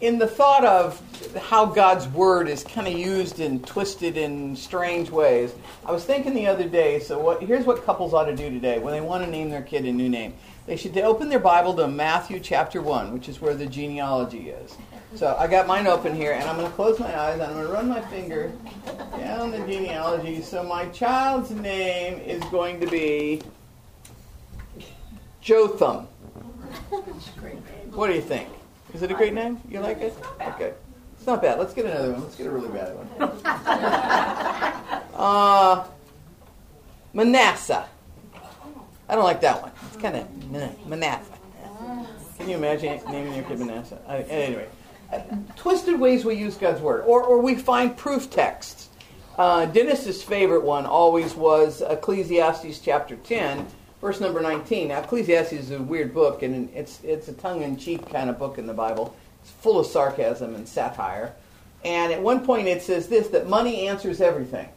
in the thought of how God's word is kind of used and twisted in strange ways, I was thinking the other day. So what, here's what couples ought to do today when they want to name their kid a new name. They should open their Bible to Matthew chapter one, which is where the genealogy is. So I got mine open here, and I'm going to close my eyes. and I'm going to run my finger down the genealogy. So my child's name is going to be Jotham. What do you think? Is it a great name? You like it? Okay. It's not bad. Let's get another one. Let's get a really bad one. uh, Manasseh. I don't like that one. It's kind of Manasseh. Can you imagine naming your kid Manasseh? Anyway, uh, twisted ways we use God's word, or, or we find proof texts. Uh, Dennis's favorite one always was Ecclesiastes chapter 10, verse number 19. Now, Ecclesiastes is a weird book, and it's, it's a tongue in cheek kind of book in the Bible. It's full of sarcasm and satire. And at one point it says this that money answers everything.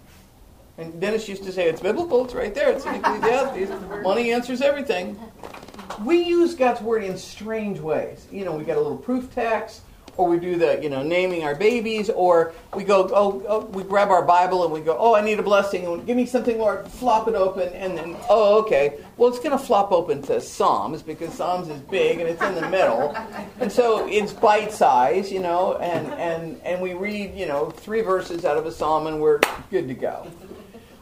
And Dennis used to say it's biblical, it's right there, it's in Ecclesiastes. money answers everything. We use God's word in strange ways. You know, we got a little proof text, or we do the you know naming our babies, or we go oh, oh, we grab our Bible and we go oh I need a blessing and give me something Lord flop it open and then oh okay well it's going to flop open to Psalms because Psalms is big and it's in the middle and so it's bite size you know and and and we read you know three verses out of a Psalm and we're good to go.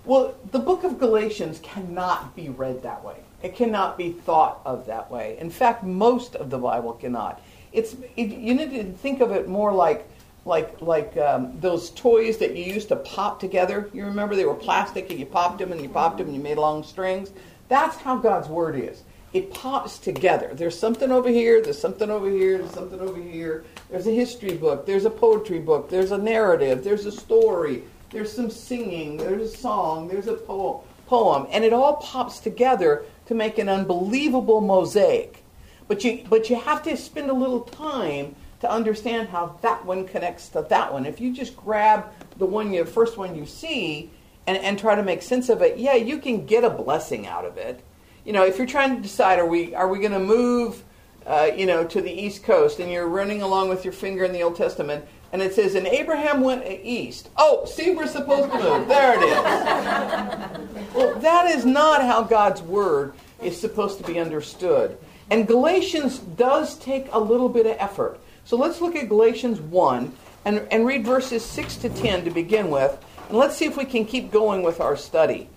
Well, the book of Galatians cannot be read that way. It cannot be thought of that way. In fact, most of the Bible cannot it's it, you need to think of it more like like like um, those toys that you used to pop together. You remember they were plastic and you popped them and you popped them and you made long strings. That's how God's word is. It pops together. There's something over here. There's something over here. There's something over here. There's a history book. There's a poetry book. There's a narrative. There's a story. There's some singing. There's a song. There's a poem. Poem, and it all pops together to make an unbelievable mosaic. But you, but you have to spend a little time to understand how that one connects to that one. If you just grab the one you first one you see and, and try to make sense of it, yeah, you can get a blessing out of it. You know, if you're trying to decide, are we are we going to move, uh, you know, to the East Coast, and you're running along with your finger in the Old Testament, and it says, "And Abraham went east." Oh, see, we're supposed to move. There it is. well, that is not how God's word is supposed to be understood. And Galatians does take a little bit of effort. So let's look at Galatians 1 and, and read verses 6 to 10 to begin with. And let's see if we can keep going with our study.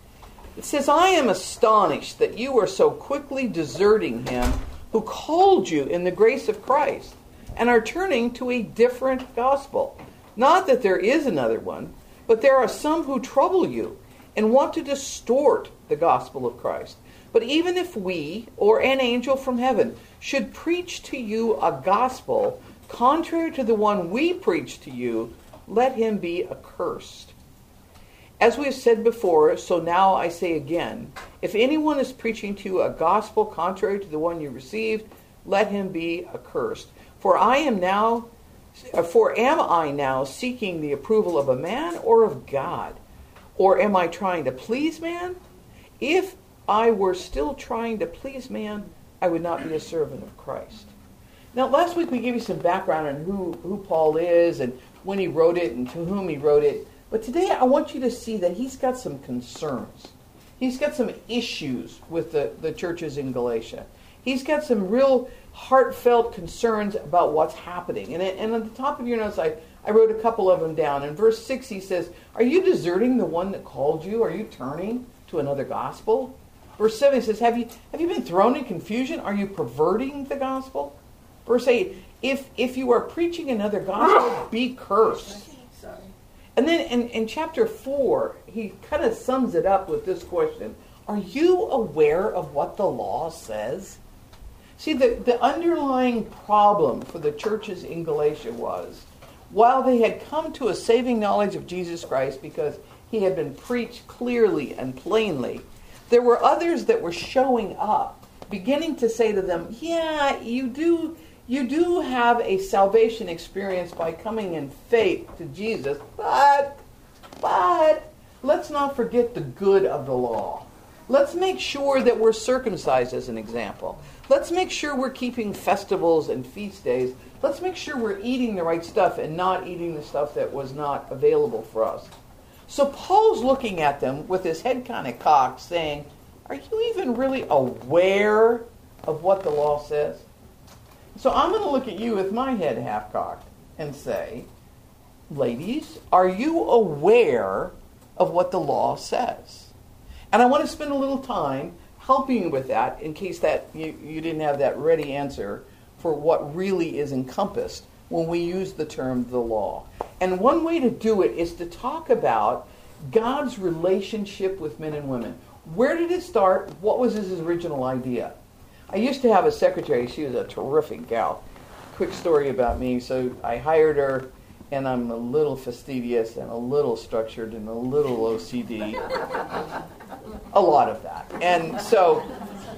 It says, I am astonished that you are so quickly deserting him who called you in the grace of Christ and are turning to a different gospel. Not that there is another one, but there are some who trouble you and want to distort the gospel of Christ. But even if we, or an angel from heaven, should preach to you a gospel contrary to the one we preach to you, let him be accursed. As we have said before, so now I say again if anyone is preaching to you a gospel contrary to the one you received, let him be accursed. For I am now, for am I now seeking the approval of a man or of God? Or am I trying to please man? If I were still trying to please man, I would not be a servant of Christ. Now, last week we gave you some background on who, who Paul is and when he wrote it and to whom he wrote it. But today I want you to see that he's got some concerns. He's got some issues with the, the churches in Galatia. He's got some real heartfelt concerns about what's happening. And, and at the top of your notes, I, I wrote a couple of them down. In verse 6, he says, Are you deserting the one that called you? Are you turning to another gospel? Verse 7 says, have you, have you been thrown in confusion? Are you perverting the gospel? Verse 8, if, if you are preaching another gospel, be cursed. And then in, in chapter 4, he kind of sums it up with this question Are you aware of what the law says? See, the, the underlying problem for the churches in Galatia was while they had come to a saving knowledge of Jesus Christ because he had been preached clearly and plainly, there were others that were showing up, beginning to say to them, "Yeah, you do you do have a salvation experience by coming in faith to Jesus, but but let's not forget the good of the law. Let's make sure that we're circumcised as an example. Let's make sure we're keeping festivals and feast days let's make sure we're eating the right stuff and not eating the stuff that was not available for us. So Paul's looking at them with his head kind of cocked, saying, Are you even really aware of what the law says? So I'm going to look at you with my head half cocked and say, Ladies, are you aware of what the law says? And I want to spend a little time helping you with that in case that you, you didn't have that ready answer for what really is encompassed when we use the term the law. And one way to do it is to talk about God's relationship with men and women. Where did it start? What was his original idea? I used to have a secretary. She was a terrific gal. Quick story about me. So I hired her, and I'm a little fastidious and a little structured and a little OCD. a lot of that. And so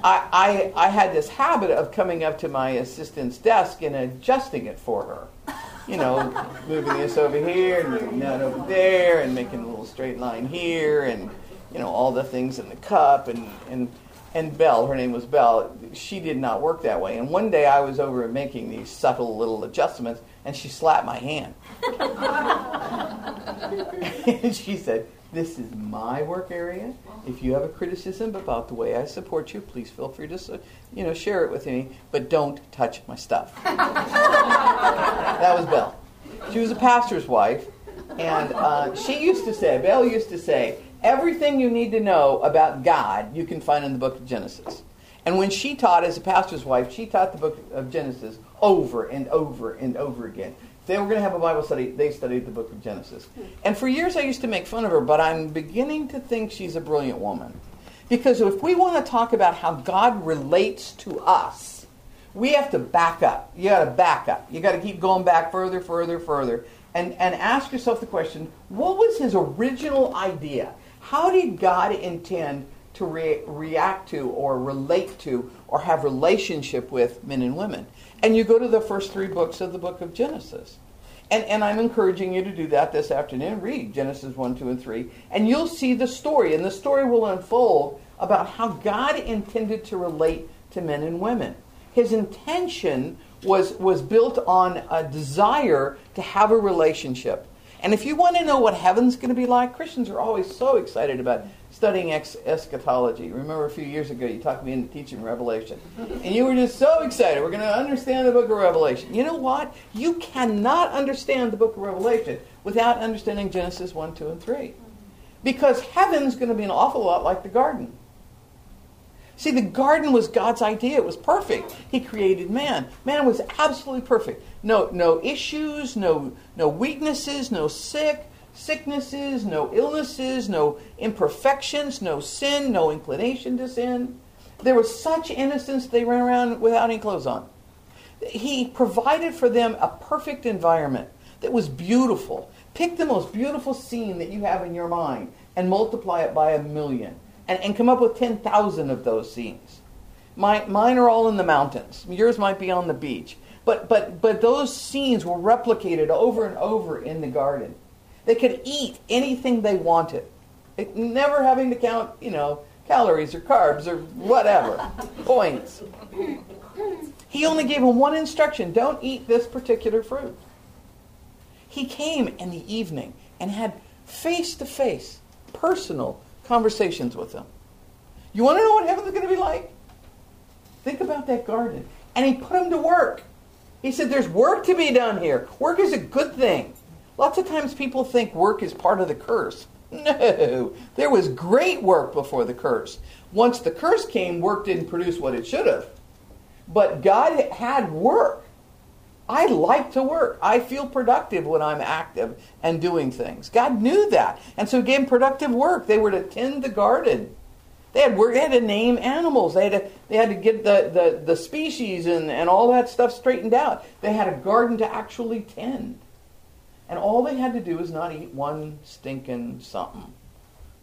I, I, I had this habit of coming up to my assistant's desk and adjusting it for her. You know, moving this over here and moving that over there and making a little straight line here and, you know, all the things in the cup. And, and, and Belle, her name was Belle, she did not work that way. And one day I was over making these subtle little adjustments and she slapped my hand. and she said, This is my work area if you have a criticism about the way I support you, please feel free to you know share it with me, but don't touch my stuff. that was Belle. She was a pastor's wife, and uh, she used to say, Belle used to say, everything you need to know about God you can find in the book of Genesis. And when she taught as a pastor's wife, she taught the book of Genesis over and over and over again they were going to have a Bible study, they studied the book of Genesis. Hmm. And for years I used to make fun of her, but I'm beginning to think she's a brilliant woman. Because if we want to talk about how God relates to us, we have to back up. You got to back up. You got to keep going back further, further, further, and, and ask yourself the question what was his original idea? How did God intend to re- react to or relate to or have relationship with men and women? And you go to the first three books of the book of Genesis. And, and I'm encouraging you to do that this afternoon. Read Genesis 1, 2, and 3. And you'll see the story. And the story will unfold about how God intended to relate to men and women. His intention was, was built on a desire to have a relationship. And if you want to know what heaven's going to be like, Christians are always so excited about studying ex- eschatology. Remember a few years ago you talked me into teaching Revelation. And you were just so excited. We're going to understand the book of Revelation. You know what? You cannot understand the book of Revelation without understanding Genesis 1, 2, and 3. Because heaven's going to be an awful lot like the garden. See, the garden was God's idea. It was perfect. He created man. Man was absolutely perfect. No, no issues, no, no weaknesses, no sick, sicknesses, no illnesses, no imperfections, no sin, no inclination to sin. There was such innocence they ran around without any clothes on. He provided for them a perfect environment that was beautiful. Pick the most beautiful scene that you have in your mind and multiply it by a million and, and come up with 10,000 of those scenes. My, mine are all in the mountains. Yours might be on the beach. But, but, but those scenes were replicated over and over in the garden. They could eat anything they wanted, it, never having to count, you know, calories or carbs or whatever, points. He only gave them one instruction don't eat this particular fruit. He came in the evening and had face to face, personal conversations with them. You want to know what heaven's going to be like? Think about that garden. And he put them to work. He said, There's work to be done here. Work is a good thing. Lots of times people think work is part of the curse. No, there was great work before the curse. Once the curse came, work didn't produce what it should have. But God had work. I like to work. I feel productive when I'm active and doing things. God knew that. And so gave productive work. They were to tend the garden. They had work, they had to name animals. They had to, they had to get the, the, the species and, and all that stuff straightened out. They had a garden to actually tend. And all they had to do was not eat one stinking something.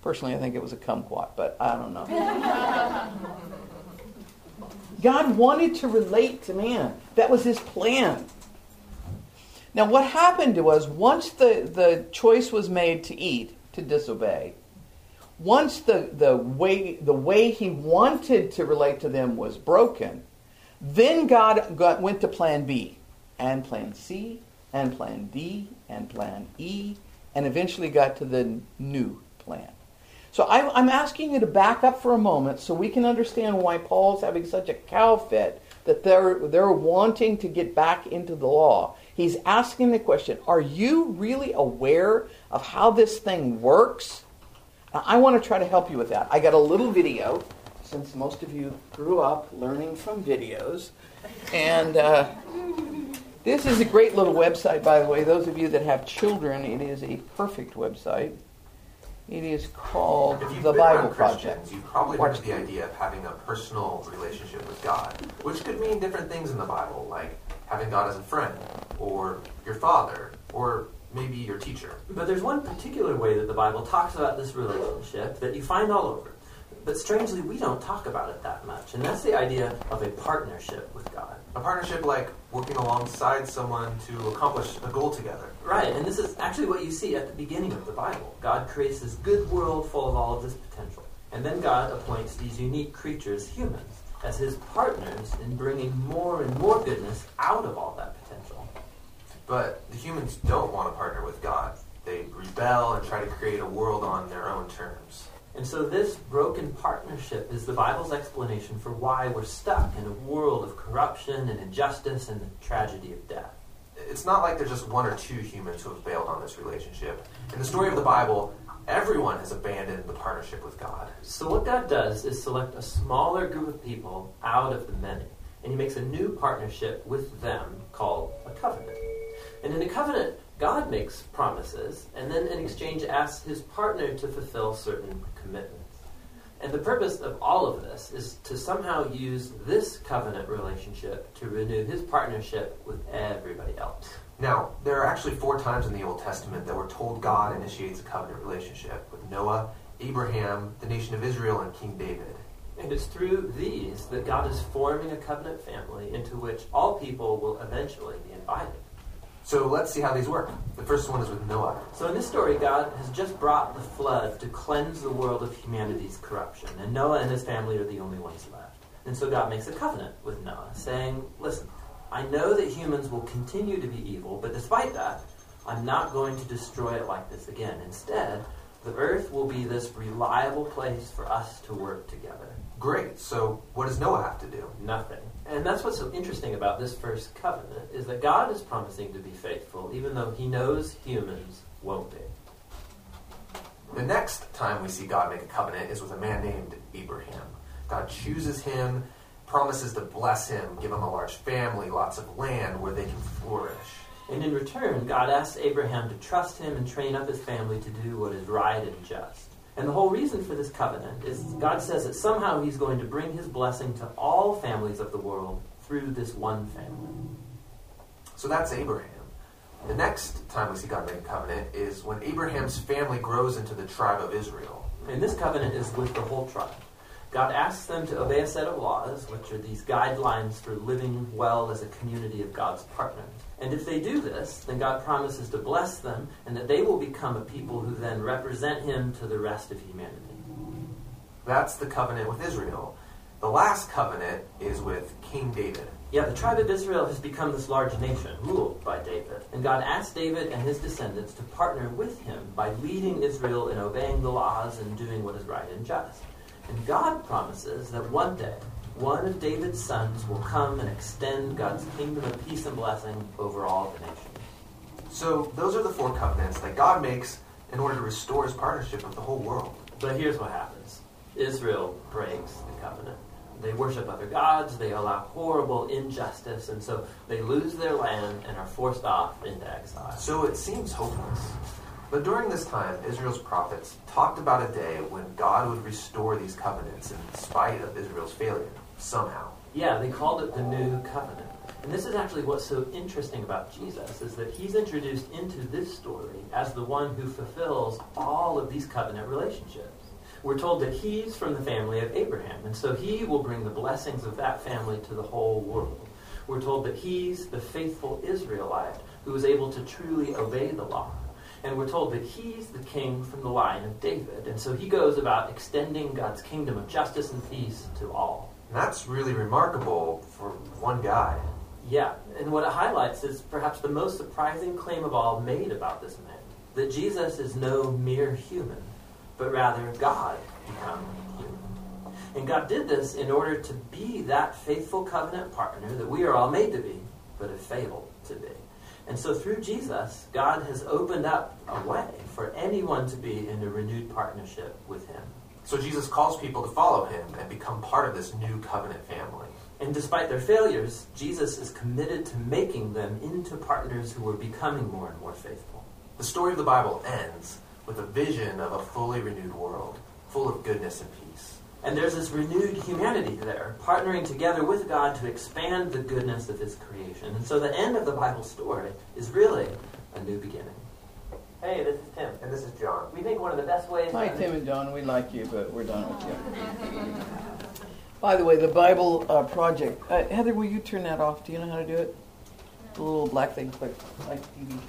Personally, I think it was a kumquat, but I don't know. God wanted to relate to man. That was his plan. Now, what happened was once the, the choice was made to eat, to disobey, once the, the, way, the way he wanted to relate to them was broken, then God got, went to plan B. and plan C and plan D and plan E and eventually got to the new plan. So I, I'm asking you to back up for a moment so we can understand why Paul's having such a cow fit that they're, they're wanting to get back into the law. He's asking the question Are you really aware of how this thing works? Now, I want to try to help you with that. I got a little video, since most of you grew up learning from videos. And uh, this is a great little website, by the way. Those of you that have children, it is a perfect website. It is called If you've the been Bible Project. You've probably Watch heard the idea of having a personal relationship with God, which could mean different things in the Bible, like having God as a friend, or your father, or maybe your teacher. But there's one particular way that the Bible talks about this relationship that you find all over. But strangely, we don't talk about it that much. And that's the idea of a partnership with God. A partnership like working alongside someone to accomplish a goal together. Right, and this is actually what you see at the beginning of the Bible. God creates this good world full of all of this potential. And then God appoints these unique creatures, humans, as his partners in bringing more and more goodness out of all that potential. But the humans don't want to partner with God. They rebel and try to create a world on their own terms. And so this broken partnership is the Bible's explanation for why we're stuck in a world of corruption and injustice and the tragedy of death. It's not like there's just one or two humans who have bailed on this relationship. In the story of the Bible, everyone has abandoned the partnership with God. So what God does is select a smaller group of people out of the many, and he makes a new partnership with them called a covenant. And in a covenant, God makes promises, and then in exchange asks his partner to fulfill certain commitments. And the purpose of all of this is to somehow use this covenant relationship to renew his partnership with everybody else. Now, there are actually four times in the Old Testament that we're told God initiates a covenant relationship with Noah, Abraham, the nation of Israel, and King David. And it's through these that God is forming a covenant family into which all people will eventually be invited. So let's see how these work. The first one is with Noah. So in this story, God has just brought the flood to cleanse the world of humanity's corruption, and Noah and his family are the only ones left. And so God makes a covenant with Noah, saying, Listen, I know that humans will continue to be evil, but despite that, I'm not going to destroy it like this again. Instead, the earth will be this reliable place for us to work together. Great. So what does Noah have to do? Nothing. And that's what's so interesting about this first covenant is that God is promising to be faithful, even though he knows humans won't be. The next time we see God make a covenant is with a man named Abraham. God chooses him, promises to bless him, give him a large family, lots of land where they can flourish. And in return, God asks Abraham to trust him and train up his family to do what is right and just. And the whole reason for this covenant is God says that somehow he's going to bring his blessing to all families of the world through this one family. So that's Abraham. The next time we see God make a covenant is when Abraham's family grows into the tribe of Israel. And this covenant is with the whole tribe. God asks them to obey a set of laws, which are these guidelines for living well as a community of God's partners. And if they do this, then God promises to bless them and that they will become a people who then represent Him to the rest of humanity. That's the covenant with Israel. The last covenant is with King David. Yeah, the tribe of Israel has become this large nation, ruled by David. And God asked David and his descendants to partner with him by leading Israel in obeying the laws and doing what is right and just. And God promises that one day, one of David's sons will come and extend God's kingdom of peace and blessing over all the nations. So those are the four covenants that God makes in order to restore his partnership with the whole world. But here's what happens Israel breaks the covenant. They worship other gods, they allow horrible injustice, and so they lose their land and are forced off into exile. So it seems hopeless. But during this time, Israel's prophets talked about a day when God would restore these covenants in spite of Israel's failure, somehow. Yeah, they called it the New Covenant. And this is actually what's so interesting about Jesus, is that he's introduced into this story as the one who fulfills all of these covenant relationships. We're told that he's from the family of Abraham, and so he will bring the blessings of that family to the whole world. We're told that he's the faithful Israelite who is able to truly obey the law. And we're told that he's the king from the line of David, and so he goes about extending God's kingdom of justice and peace to all. And that's really remarkable for one guy. Yeah, and what it highlights is perhaps the most surprising claim of all made about this man that Jesus is no mere human, but rather God become human. And God did this in order to be that faithful covenant partner that we are all made to be, but have failed to be. And so through Jesus, God has opened up a way for anyone to be in a renewed partnership with Him. So Jesus calls people to follow him and become part of this new covenant family. And despite their failures, Jesus is committed to making them into partners who are becoming more and more faithful. The story of the Bible ends with a vision of a fully renewed world, full of goodness and peace. And there's this renewed humanity there, partnering together with God to expand the goodness of His creation. And so the end of the Bible story is really a new beginning. Hey, this is Tim. And this is John. We think one of the best ways. Hi, Tim and John. We like you, but we're done with you. By the way, the Bible uh, Project. Uh, Heather, will you turn that off? Do you know how to do it? The little black thing, click like TV.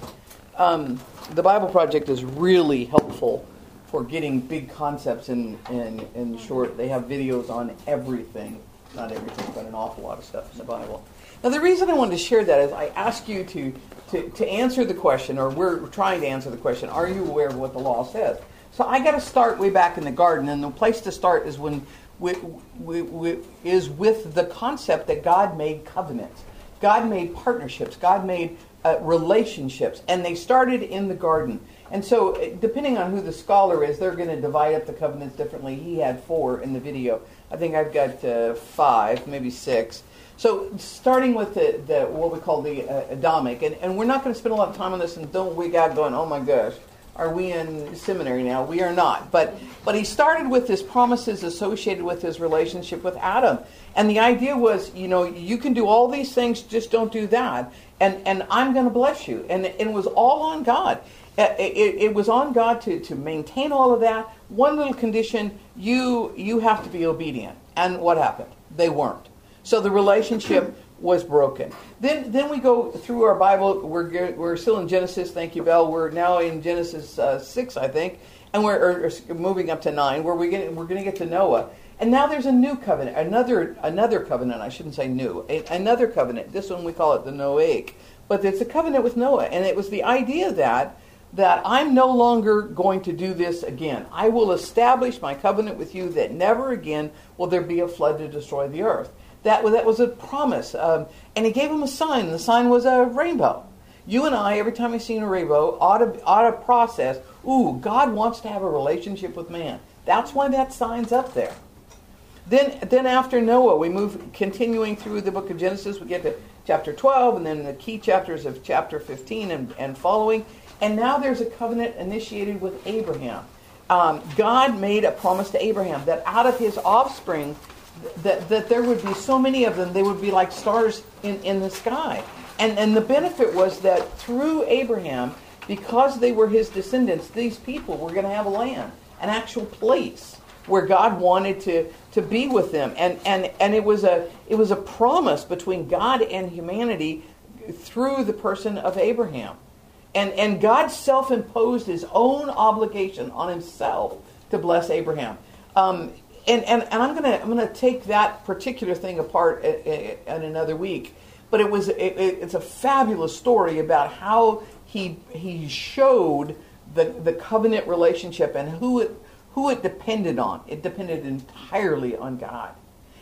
Um, the Bible Project is really helpful for getting big concepts in, in, in short. They have videos on everything. Not everything, but an awful lot of stuff in the Bible. Now, the reason I wanted to share that is I ask you to, to, to answer the question, or we're trying to answer the question, are you aware of what the law says? So I got to start way back in the garden, and the place to start is when we, we, we, is with the concept that God made covenants. God made partnerships. God made uh, relationships, and they started in the garden. And so, uh, depending on who the scholar is, they're going to divide up the covenants differently. He had four in the video. I think I've got uh, five, maybe six. So, starting with the, the what we call the uh, Adamic, and, and we're not going to spend a lot of time on this, and don't wig out going, oh my gosh, are we in seminary now? We are not. But but he started with his promises associated with his relationship with Adam. And the idea was, you know, you can do all these things, just don't do that. And and I'm going to bless you. And, and it was all on God. It, it, it, was on God to, to maintain all of that. One little condition, you you have to be obedient. And what happened? They weren't. So the relationship was broken. Then, then we go through our Bible. We're, we're still in Genesis. Thank you, Bell. We're now in Genesis uh, six, I think, and we're or, moving up to nine. Where we get, we're going to get to Noah, and now there's a new covenant, another another covenant. I shouldn't say new, a, another covenant. This one we call it the Noahic, but it's a covenant with Noah, and it was the idea that that I'm no longer going to do this again. I will establish my covenant with you that never again will there be a flood to destroy the earth. That, that was a promise. Um, and he gave him a sign. The sign was a rainbow. You and I, every time we see a rainbow, ought to, ought to process, ooh, God wants to have a relationship with man. That's why that sign's up there. Then, then after Noah, we move, continuing through the book of Genesis, we get to chapter 12, and then the key chapters of chapter 15 and, and following. And now there's a covenant initiated with Abraham. Um, God made a promise to Abraham that out of his offspring, that, that there would be so many of them, they would be like stars in, in the sky. And, and the benefit was that through Abraham, because they were his descendants, these people were going to have a land, an actual place where God wanted to, to be with them. And, and, and it, was a, it was a promise between God and humanity through the person of Abraham. And, and God self imposed his own obligation on himself to bless Abraham. Um, and, and, and I'm gonna I'm gonna take that particular thing apart in another week. But it was it, it's a fabulous story about how he he showed the the covenant relationship and who it who it depended on. It depended entirely on God.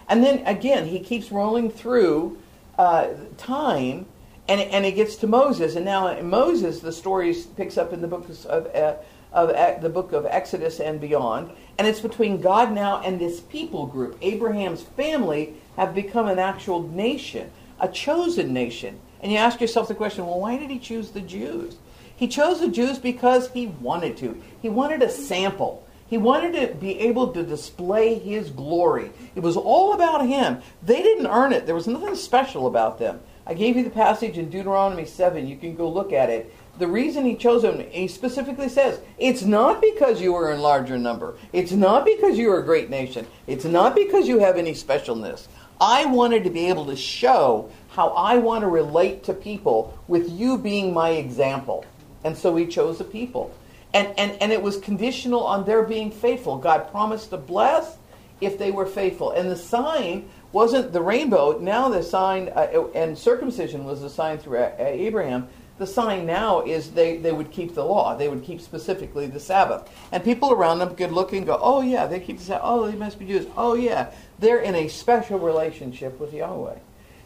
And then again, he keeps rolling through uh, time, and and it gets to Moses. And now Moses, the story picks up in the book of uh, of the book of Exodus and beyond. And it's between God now and this people group. Abraham's family have become an actual nation, a chosen nation. And you ask yourself the question well, why did he choose the Jews? He chose the Jews because he wanted to. He wanted a sample. He wanted to be able to display his glory. It was all about him. They didn't earn it, there was nothing special about them. I gave you the passage in Deuteronomy 7. You can go look at it the reason he chose them, he specifically says, it's not because you are in larger number. It's not because you are a great nation. It's not because you have any specialness. I wanted to be able to show how I want to relate to people with you being my example. And so he chose the people. And, and, and it was conditional on their being faithful. God promised to bless if they were faithful. And the sign wasn't the rainbow. Now the sign uh, and circumcision was the sign through Abraham. The sign now is they, they would keep the law. They would keep specifically the Sabbath. And people around them could look and go, oh, yeah, they keep the Sabbath. Oh, they must be Jews. Oh, yeah, they're in a special relationship with Yahweh.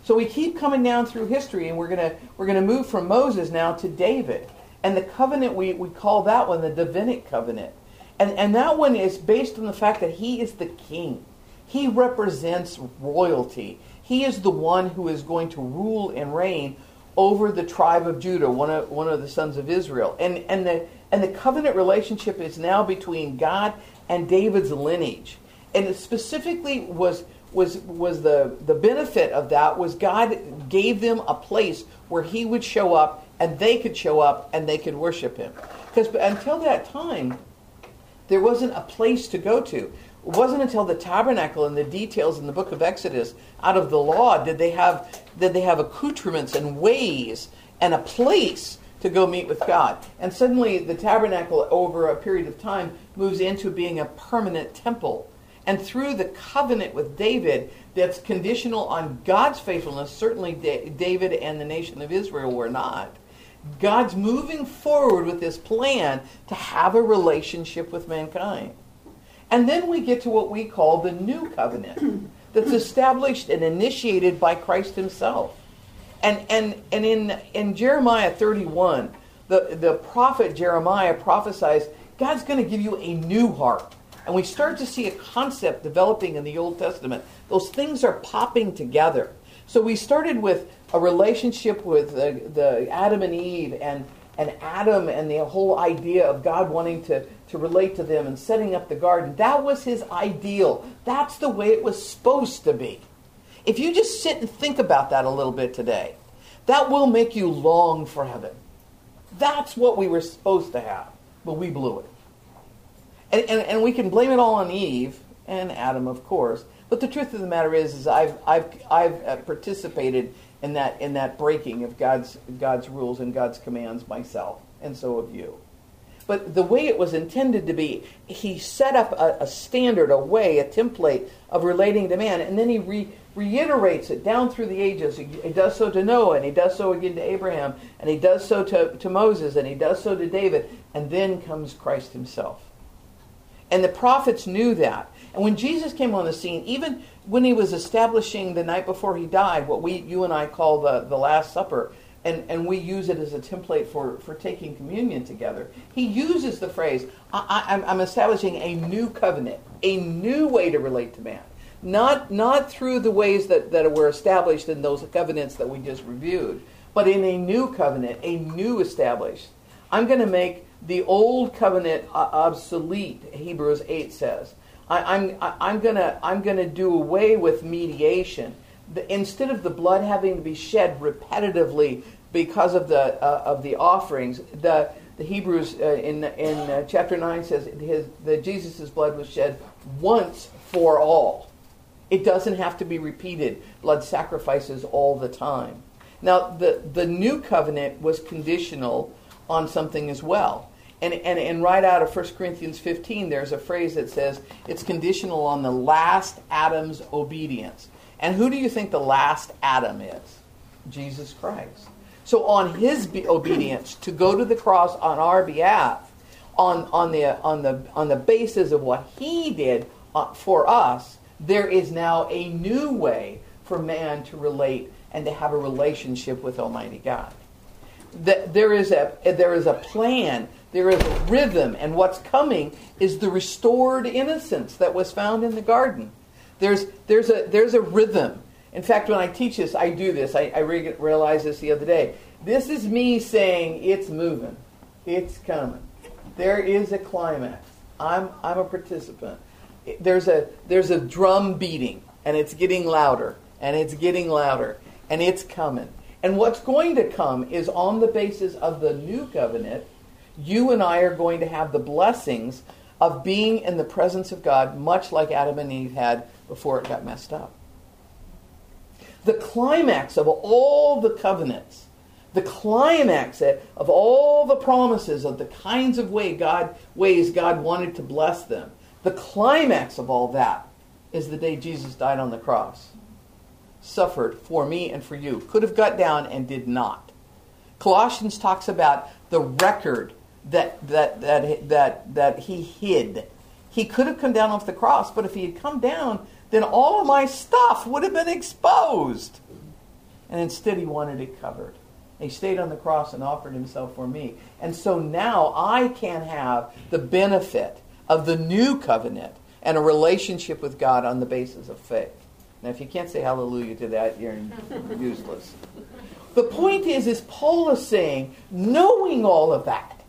So we keep coming down through history, and we're going to we're gonna move from Moses now to David. And the covenant, we, we call that one the Davidic covenant. And, and that one is based on the fact that he is the king. He represents royalty. He is the one who is going to rule and reign over the tribe of Judah, one of, one of the sons of Israel. And, and, the, and the covenant relationship is now between God and David's lineage. And it specifically was, was, was the, the benefit of that was God gave them a place where he would show up and they could show up and they could worship him. Because until that time, there wasn't a place to go to. It wasn't until the tabernacle and the details in the book of Exodus, out of the law, did they have did they have accoutrements and ways and a place to go meet with God. And suddenly the tabernacle over a period of time moves into being a permanent temple. And through the covenant with David, that's conditional on God's faithfulness, certainly David and the nation of Israel were not. God's moving forward with this plan to have a relationship with mankind. And then we get to what we call the new covenant that's established and initiated by Christ himself. And, and, and in, in Jeremiah 31, the, the prophet Jeremiah prophesies God's going to give you a new heart. And we start to see a concept developing in the Old Testament. Those things are popping together. So we started with a relationship with the, the Adam and Eve and, and Adam and the whole idea of God wanting to, to relate to them and setting up the garden. That was his ideal. That's the way it was supposed to be. If you just sit and think about that a little bit today, that will make you long for heaven. That's what we were supposed to have, but we blew it. And, and, and we can blame it all on Eve and Adam, of course. But the truth of the matter is, is I've, I've, I've uh, participated in that, in that breaking of God's, God's rules and God's commands myself, and so have you. But the way it was intended to be, he set up a, a standard, a way, a template of relating to man, and then he re, reiterates it down through the ages. He, he, does so to Noah, and he does so again to Abraham, and he does so to, to Moses, and he does so to David, and then comes Christ himself. And the prophets knew that. And when Jesus came on the scene, even when he was establishing the night before he died, what we, you and I call the, the Last Supper, and, and we use it as a template for, for taking communion together. He uses the phrase, I, am establishing a new covenant, a new way to relate to man. Not, not through the ways that, that were established in those covenants that we just reviewed, but in a new covenant, a new established. I'm going to make the old covenant uh, obsolete, Hebrews 8 says. I, am I'm, I'm gonna I'm gonna do away with mediation. The, instead of the blood having to be shed repetitively because of the uh, of the offerings, the the Hebrews uh, in in uh, chapter nine says his that Jesus' blood was shed once for all. It doesn't have to be repeated. Blood sacrifices all the time. Now the the new covenant was conditional on something as well. And, and, and right out of 1 Corinthians 15, there's a phrase that says it's conditional on the last Adam's obedience. And who do you think the last Adam is? Jesus Christ. So on his be- obedience to go to the cross on our behalf, on, on, the, on, the, on the basis of what he did uh, for us, there is now a new way for man to relate and to have a relationship with Almighty God. That there is a there is a plan there is a rhythm, and what's coming is the restored innocence that was found in the garden. There's, there's, a, there's a rhythm. In fact, when I teach this, I do this. I, I re- realized this the other day. This is me saying it's moving, it's coming. There is a climax. I'm, I'm a participant. There's a, there's a drum beating, and it's getting louder, and it's getting louder, and it's coming. And what's going to come is on the basis of the new covenant you and I are going to have the blessings of being in the presence of God, much like Adam and Eve had before it got messed up. The climax of all the covenants, the climax of all the promises of the kinds of way God, ways God wanted to bless them, the climax of all that is the day Jesus died on the cross. suffered for me and for you. Could have got down and did not. Colossians talks about the record that that that that that he hid. He could have come down off the cross, but if he had come down, then all of my stuff would have been exposed. And instead he wanted it covered. He stayed on the cross and offered himself for me. And so now I can have the benefit of the new covenant and a relationship with God on the basis of faith. Now, if you can't say hallelujah to that, you're useless. The point is, is Paul is saying, knowing all of that,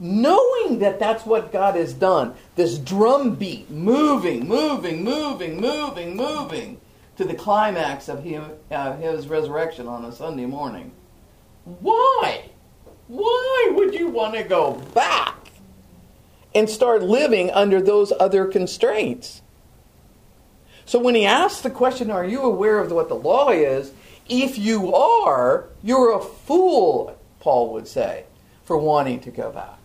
knowing that that's what God has done, this drum beat, moving, moving, moving, moving, moving, to the climax of uh, his resurrection on a Sunday morning. Why? Why would you want to go back and start living under those other constraints? So when he asks the question, Are you aware of what the law is? If you are, you're a fool, Paul would say, for wanting to go back.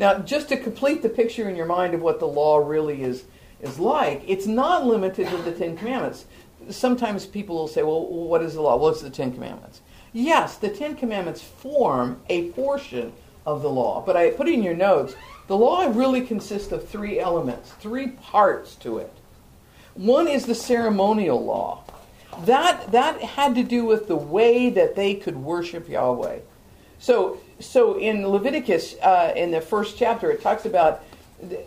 Now, just to complete the picture in your mind of what the law really is is like, it's not limited to the Ten Commandments. Sometimes people will say, well, what is the law? What's the Ten Commandments? Yes, the Ten Commandments form a portion of the law, but I put it in your notes, the law really consists of three elements, three parts to it. One is the ceremonial law. That, that had to do with the way that they could worship Yahweh. So, so in Leviticus, uh, in the first chapter, it talks about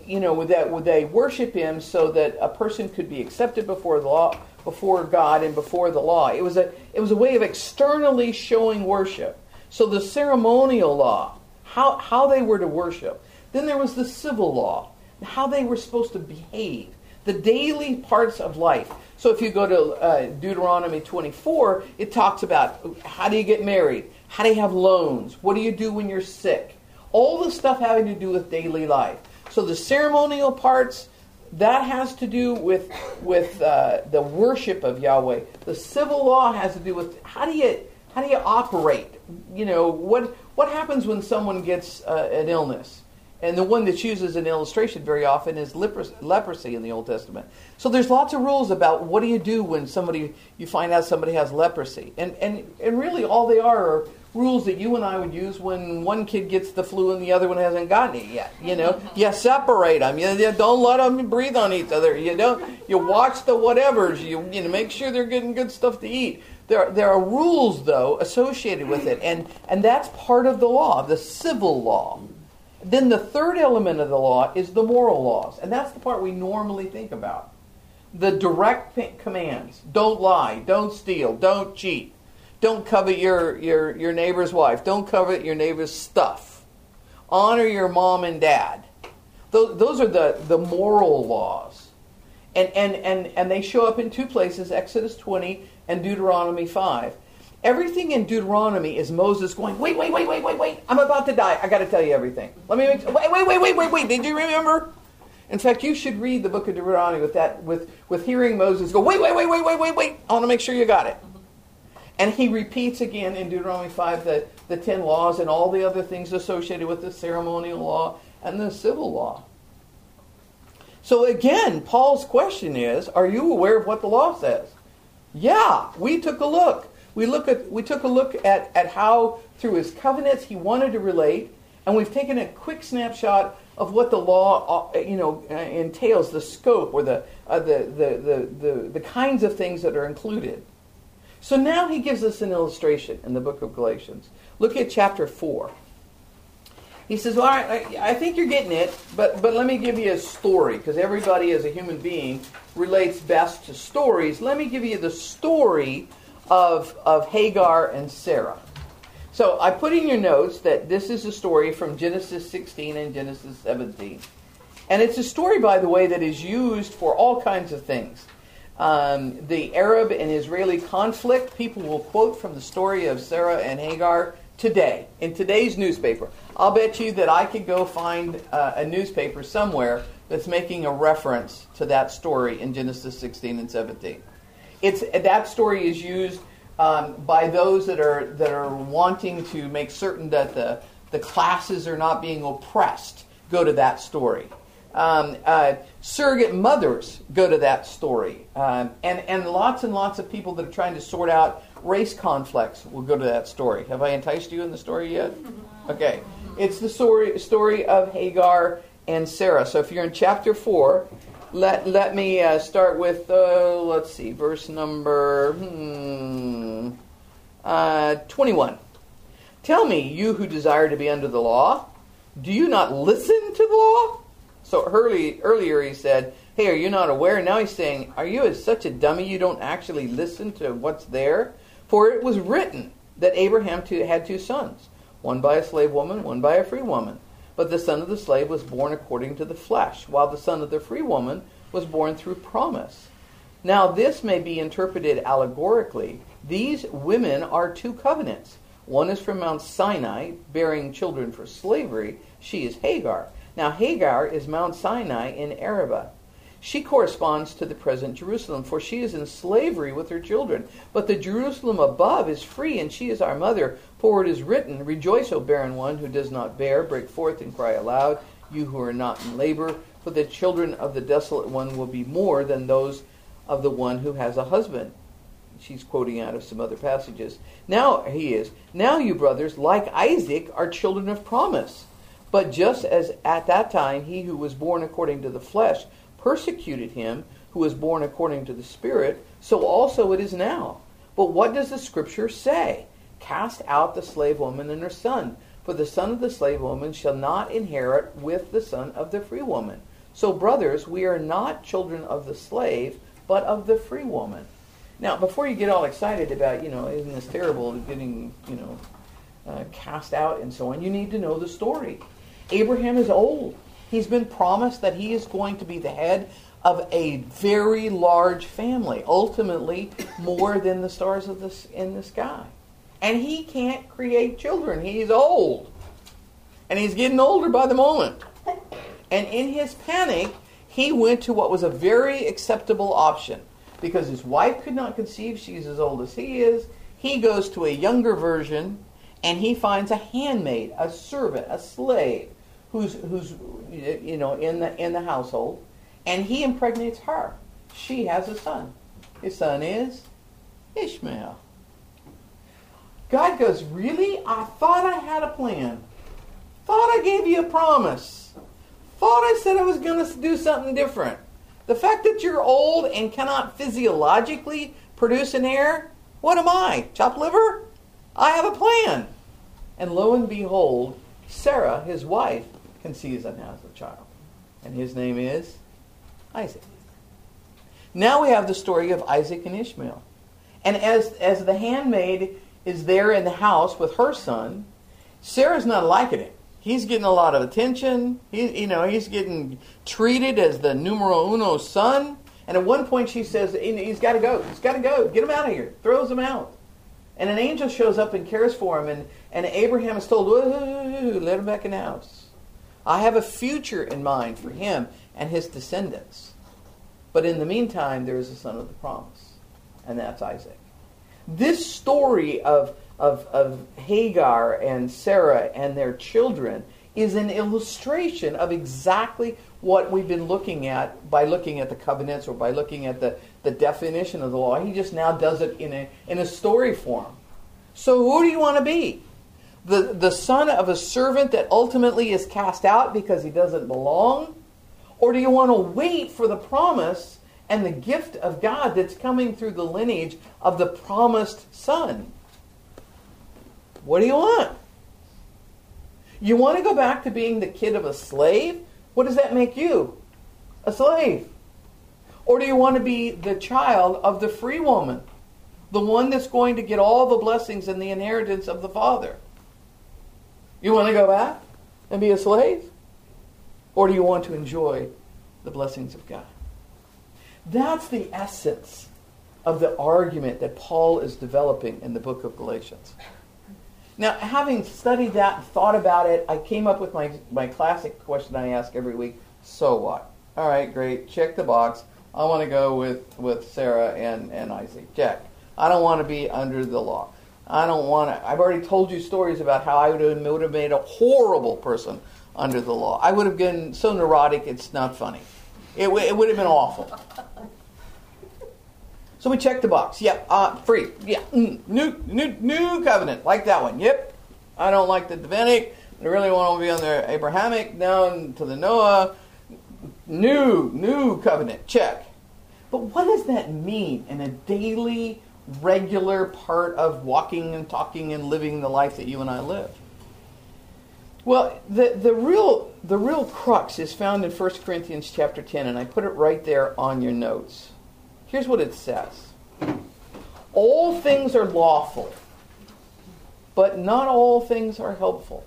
you know, that would they worship him so that a person could be accepted before the law, before God, and before the law? It was a it was a way of externally showing worship. So the ceremonial law, how how they were to worship. Then there was the civil law, how they were supposed to behave, the daily parts of life. So if you go to uh, Deuteronomy 24, it talks about how do you get married, how do you have loans, what do you do when you're sick, all the stuff having to do with daily life. So the ceremonial parts, that has to do with with uh, the worship of Yahweh. The civil law has to do with how do you how do you operate? You know what what happens when someone gets uh, an illness? And the one that's used as an illustration very often is leprosy in the Old Testament. So there's lots of rules about what do you do when somebody you find out somebody has leprosy, and and and really all they are are rules that you and I would use when one kid gets the flu and the other one hasn't gotten it yet. You know, mm-hmm. you separate them. You, you don't let them breathe on each other. You don't. You watch the whatevers. You you know make sure they're getting good stuff to eat. There there are rules though associated with it, and and that's part of the law, the civil law. Then the third element of the law is the moral laws, and that's the part we normally think about. The direct commands: don't lie, don't steal, don't cheat don't covet your, your, your neighbor's wife. Don't covet your neighbor's stuff. Honor your mom and dad. Those, those are the, the moral laws. And, and, and, and they show up in two places Exodus 20 and Deuteronomy 5. Everything in Deuteronomy is Moses going, wait, wait, wait, wait, wait, wait. I'm about to die. I got to tell you everything. Let me make, wait, wait, wait, wait, wait, wait. Did you remember? In fact, you should read the book of Deuteronomy with that, with, with hearing Moses go, wait, wait, wait, wait, wait, wait, wait. I want to make sure you got it. And he repeats again in Deuteronomy 5 the, the 10 laws and all the other things associated with the ceremonial law and the civil law. So again, Paul's question is, are you aware of what the law says? Yeah, we took a look. We look at we took a look at, at how through his covenants he wanted to relate, and we've taken a quick snapshot of what the law uh, you know uh, entails, the scope or the, uh, the, the, the, the, the kinds of things that are included. So now he gives us an illustration in the book of Galatians. Look at chapter 4. He says, All right, I think you're getting it, but, but let me give you a story, because everybody as a human being relates best to stories. Let me give you the story of, of Hagar and Sarah. So I put in your notes that this is a story from Genesis 16 and Genesis 17. And it's a story, by the way, that is used for all kinds of things um, the Arab and Israeli conflict, people will quote from the story of Sarah and Hagar today, in today's newspaper. I'll bet you that I could go find uh, a newspaper somewhere that's making a reference to that story in Genesis 16 and 17. It's, that story is used um, by those that are, that are wanting to make certain that the, the classes are not being oppressed. Go to that story. Um, uh, surrogate mothers go to that story. Um, and, and lots and lots of people that are trying to sort out race conflicts will go to that story. Have I enticed you in the story yet? Okay. It's the story, story of Hagar and Sarah. So if you're in chapter 4, let, let me uh, start with, uh, let's see, verse number hmm, uh, 21. Tell me, you who desire to be under the law, do you not listen to the law? So early, earlier he said, Hey, are you not aware? Now he's saying, Are you such a dummy you don't actually listen to what's there? For it was written that Abraham had two sons, one by a slave woman, one by a free woman. But the son of the slave was born according to the flesh, while the son of the free woman was born through promise. Now, this may be interpreted allegorically. These women are two covenants. One is from Mount Sinai, bearing children for slavery. She is Hagar. Now, Hagar is Mount Sinai in Arabia. She corresponds to the present Jerusalem, for she is in slavery with her children. But the Jerusalem above is free, and she is our mother. For it is written, Rejoice, O barren one who does not bear, break forth and cry aloud, you who are not in labor. For the children of the desolate one will be more than those of the one who has a husband. She's quoting out of some other passages. Now he is, Now you brothers, like Isaac, are children of promise. But just as at that time he who was born according to the flesh persecuted him who was born according to the Spirit, so also it is now. But what does the Scripture say? Cast out the slave woman and her son, for the son of the slave woman shall not inherit with the son of the free woman. So, brothers, we are not children of the slave, but of the free woman. Now, before you get all excited about, you know, isn't this terrible, getting, you know, uh, cast out and so on, you need to know the story. Abraham is old. He's been promised that he is going to be the head of a very large family, ultimately more than the stars of the, in the sky. And he can't create children. He's old. And he's getting older by the moment. And in his panic, he went to what was a very acceptable option. Because his wife could not conceive, she's as old as he is. He goes to a younger version and he finds a handmaid, a servant, a slave who's who's you know in the in the household, and he impregnates her. She has a son. His son is Ishmael. God goes, Really? I thought I had a plan. Thought I gave you a promise. Thought I said I was going to do something different. The fact that you're old and cannot physiologically produce an heir, what am I? Chop liver? I have a plan. And lo and behold, Sarah, his wife, conceives and has a child. And his name is Isaac. Now we have the story of Isaac and Ishmael. And as, as the handmaid is there in the house with her son, Sarah's not liking it. He's getting a lot of attention. He, you know, he's getting treated as the numero uno son. And at one point she says, he's got to go. He's got to go. Get him out of here. Throws him out. And an angel shows up and cares for him. And, and Abraham is told, let him back in the house. I have a future in mind for him and his descendants. But in the meantime, there is a son of the promise, and that's Isaac. This story of, of, of Hagar and Sarah and their children is an illustration of exactly what we've been looking at by looking at the covenants or by looking at the, the definition of the law. He just now does it in a, in a story form. So, who do you want to be? the, the son of a servant that ultimately is cast out because he doesn't belong? Or do you want to wait for the promise and the gift of God that's coming through the lineage of the promised son? What do you want? You want to go back to being the kid of a slave? What does that make you? A slave. Or do you want to be the child of the free woman? The one that's going to get all the blessings and the inheritance of the Father? You want to go back and be a slave? Or do you want to enjoy the blessings of God? That's the essence of the argument that Paul is developing in the book of Galatians. Now, having studied that and thought about it, I came up with my, my classic question I ask every week so what? All right, great. Check the box. I want to go with, with Sarah and, and Isaac. Jack. I don't want to be under the law. I don't want to. I've already told you stories about how I would have, would have made a horrible person under the law. I would have been so neurotic, it's not funny. It, w- it would have been awful. So we checked the box. Yep, uh, free. Yeah, mm, new, new, new covenant, like that one. Yep. I don't like the Davidic. I really want to be on the Abrahamic, down to the Noah. New, new covenant, check. But what does that mean in a daily, regular part of walking and talking and living the life that you and I live? Well, the, the real the real crux is found in 1 Corinthians chapter 10, and I put it right there on your notes. Here's what it says. All things are lawful, but not all things are helpful.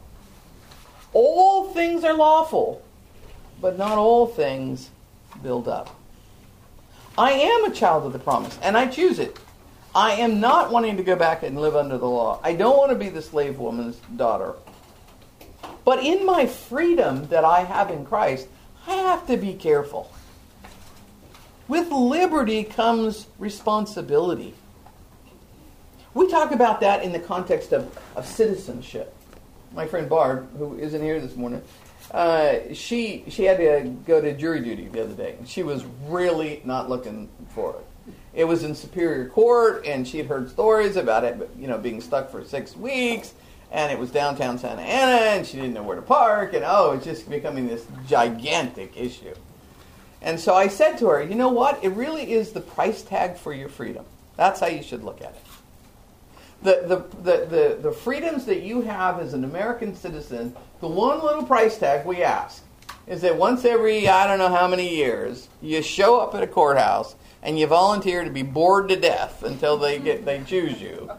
All things are lawful, but not all things build up. I am a child of the promise, and I choose it. I am not wanting to go back and live under the law. I don't want to be the slave woman's daughter. But in my freedom that I have in Christ, I have to be careful. With liberty comes responsibility. We talk about that in the context of, of citizenship. My friend Barb, who isn't here this morning, uh, she she had to go to jury duty the other day. She was really not looking for it. It was in Superior Court, and she had heard stories about it, you know, being stuck for six weeks and it was downtown Santa Ana, and she didn't know where to park, and oh, it's just becoming this gigantic issue. And so I said to her, you know what? It really is the price tag for your freedom. That's how you should look at it. The, the, the, the, freedoms that you have as an American citizen, the one little price tag we ask is that once every, I don't know how many years, you show up at a courthouse and you volunteer to be bored to death until they, get, they choose you,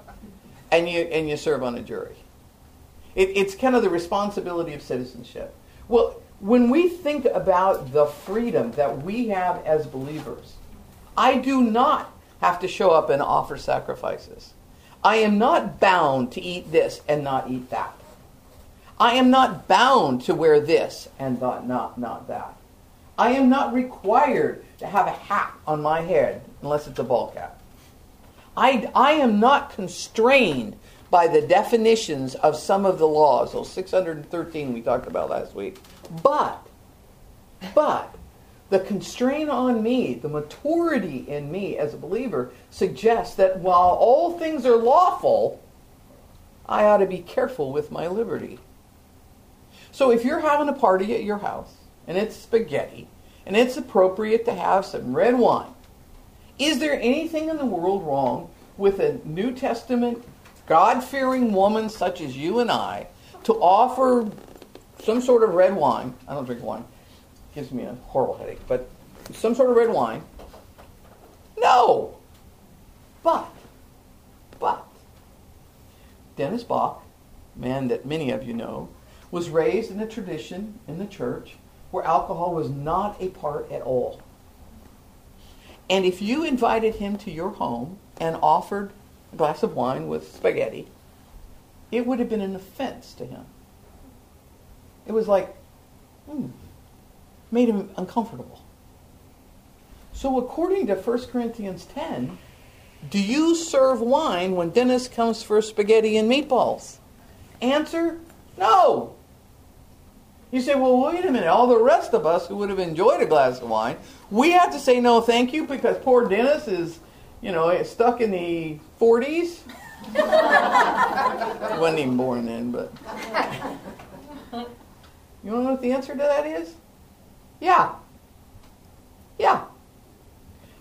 and you, and you serve on a jury. It, it's kind of the responsibility of citizenship. Well, when we think about the freedom that we have as believers, I do not have to show up and offer sacrifices. I am not bound to eat this and not eat that. I am not bound to wear this and not, not, not that. I am not required to have a hat on my head unless it's a ball cap. I, I am not constrained by the definitions of some of the laws, those 613 we talked about last week. But, but, the constraint on me, the maturity in me as a believer, suggests that while all things are lawful, I ought to be careful with my liberty. So if you're having a party at your house, and it's spaghetti, and it's appropriate to have some red wine, is there anything in the world wrong with a New Testament God fearing woman such as you and I to offer some sort of red wine. I don't drink wine, gives me a horrible headache, but some sort of red wine. No. But, but, Dennis Bach, man that many of you know, was raised in a tradition in the church where alcohol was not a part at all. And if you invited him to your home and offered a glass of wine with spaghetti, it would have been an offense to him. It was like, hmm, made him uncomfortable. So, according to 1 Corinthians 10, do you serve wine when Dennis comes for spaghetti and meatballs? Answer no. You say, well, wait a minute. All the rest of us who would have enjoyed a glass of wine, we have to say no thank you because poor Dennis is you know, stuck in the 40s. wasn't even born then, but. You want to know what the answer to that is? Yeah. Yeah.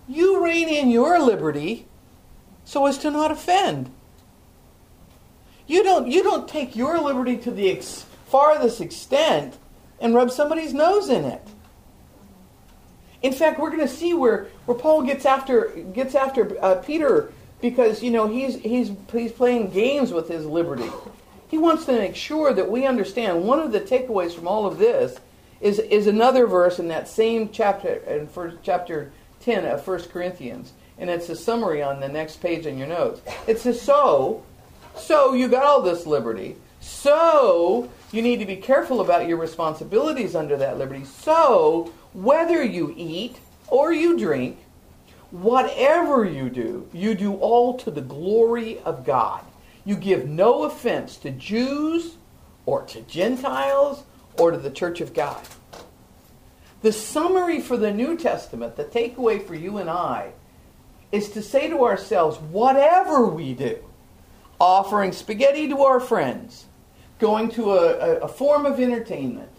You rein in your liberty so as to not offend. You don't, you don't take your liberty to the ex- farthest extent and rub somebody's nose in it. In fact, we're going to see where, where Paul gets after gets after uh, Peter because you know he's he's he's playing games with his liberty. He wants to make sure that we understand. One of the takeaways from all of this is is another verse in that same chapter in first, chapter ten of First Corinthians, and it's a summary on the next page in your notes. It says, "So, so you got all this liberty. So you need to be careful about your responsibilities under that liberty. So whether you eat or you drink, whatever you do, you do all to the glory of God. You give no offense to Jews or to Gentiles or to the church of God. The summary for the New Testament, the takeaway for you and I, is to say to ourselves, whatever we do, offering spaghetti to our friends, going to a, a, form of entertainment,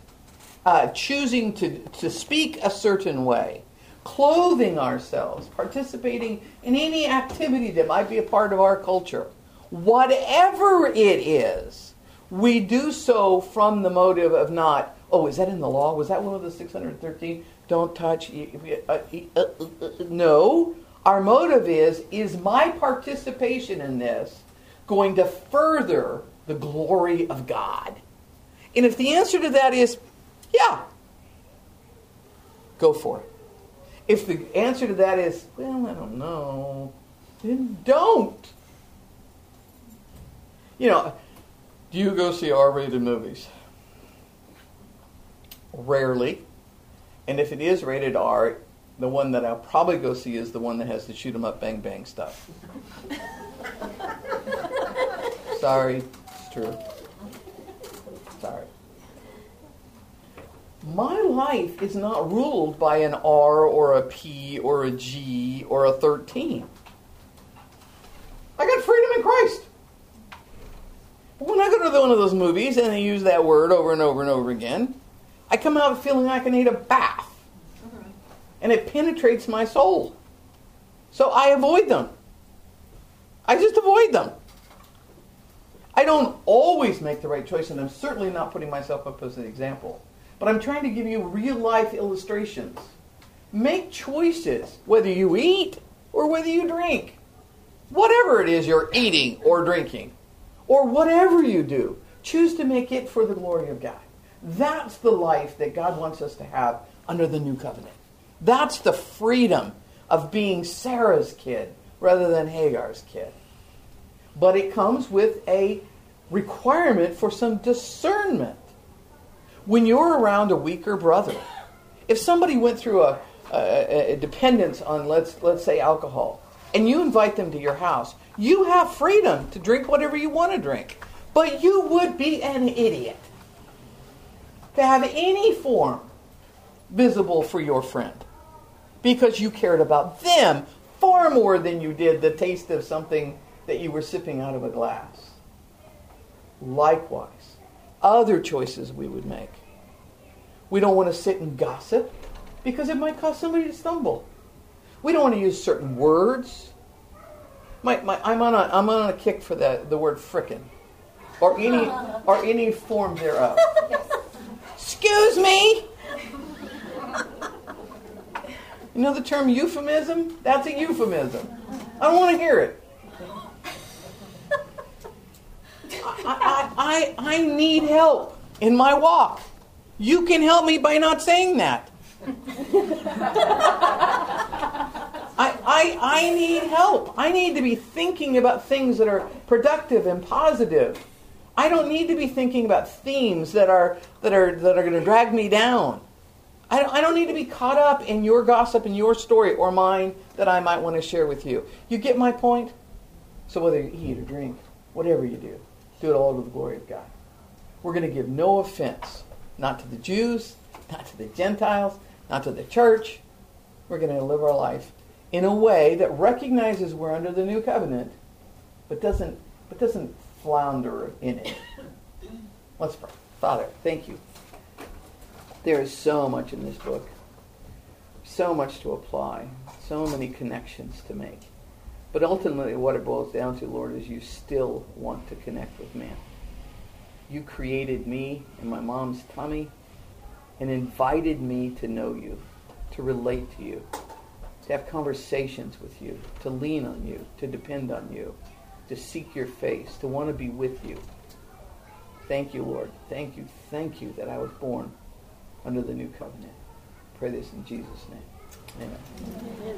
uh, choosing to, to speak a certain way, clothing ourselves, participating in any activity that might be a part of our culture, whatever it is, we do so from the motive of not, oh, is that in the law? Was that one of the 613? Don't touch. Uh, uh, uh, no. Our motive is, is my participation in this going to further the glory of God? And if the answer to that is, yeah, go for it. If the answer to that is, well, I don't know, then don't. You know, do you go see R rated movies? Rarely. And if it is rated R, the one that I'll probably go see is the one that has the shoot 'em up, bang bang stuff. Sorry, it's true. Sorry. My life is not ruled by an R or a P or a G or a 13. I got freedom in Christ. When I go to one of those movies and they use that word over and over and over again, I come out feeling like I need a bath. Uh-huh. And it penetrates my soul. So I avoid them. I just avoid them. I don't always make the right choice, and I'm certainly not putting myself up as an example. But I'm trying to give you real life illustrations. Make choices, whether you eat or whether you drink. Whatever it is you're eating or drinking, or whatever you do, choose to make it for the glory of God. That's the life that God wants us to have under the new covenant. That's the freedom of being Sarah's kid rather than Hagar's kid. But it comes with a requirement for some discernment. When you're around a weaker brother, if somebody went through a, a, a dependence on, let's, let's say, alcohol, and you invite them to your house, you have freedom to drink whatever you want to drink. But you would be an idiot to have any form visible for your friend because you cared about them far more than you did the taste of something that you were sipping out of a glass. Likewise, other choices we would make. We don't want to sit and gossip because it might cause somebody to stumble. We don't want to use certain words. My, my, I'm, on a, I'm on a kick for the, the word frickin' or any, or any form thereof. Excuse me! You know the term euphemism? That's a euphemism. I don't want to hear it. I, I, I, need help in my walk. You can help me by not saying that. I, I, need help. I need to be thinking about things that are productive and positive. I don't need to be thinking about themes that are, that are, that are going to drag me down. I don't, I don't need to be caught up in your gossip and your story or mine that I might want to share with you. You get my point? So whether you eat or drink, whatever you do, do it all to the glory of God. We're going to give no offense, not to the Jews, not to the Gentiles, not to the church. We're going to live our life in a way that recognizes we're under the new covenant, but doesn't, but doesn't flounder in it. Let's pray. Father, thank you. There is so much in this book, so much to apply, so many connections to make. But ultimately, what it boils down to, Lord, is you still want to connect with man. You created me in my mom's tummy and invited me to know you, to relate to you, to have conversations with you, to lean on you, to depend on you, to seek your face, to want to be with you. Thank you, Lord. Thank you, thank you that I was born under the new covenant. Pray this in Jesus' name. Amen.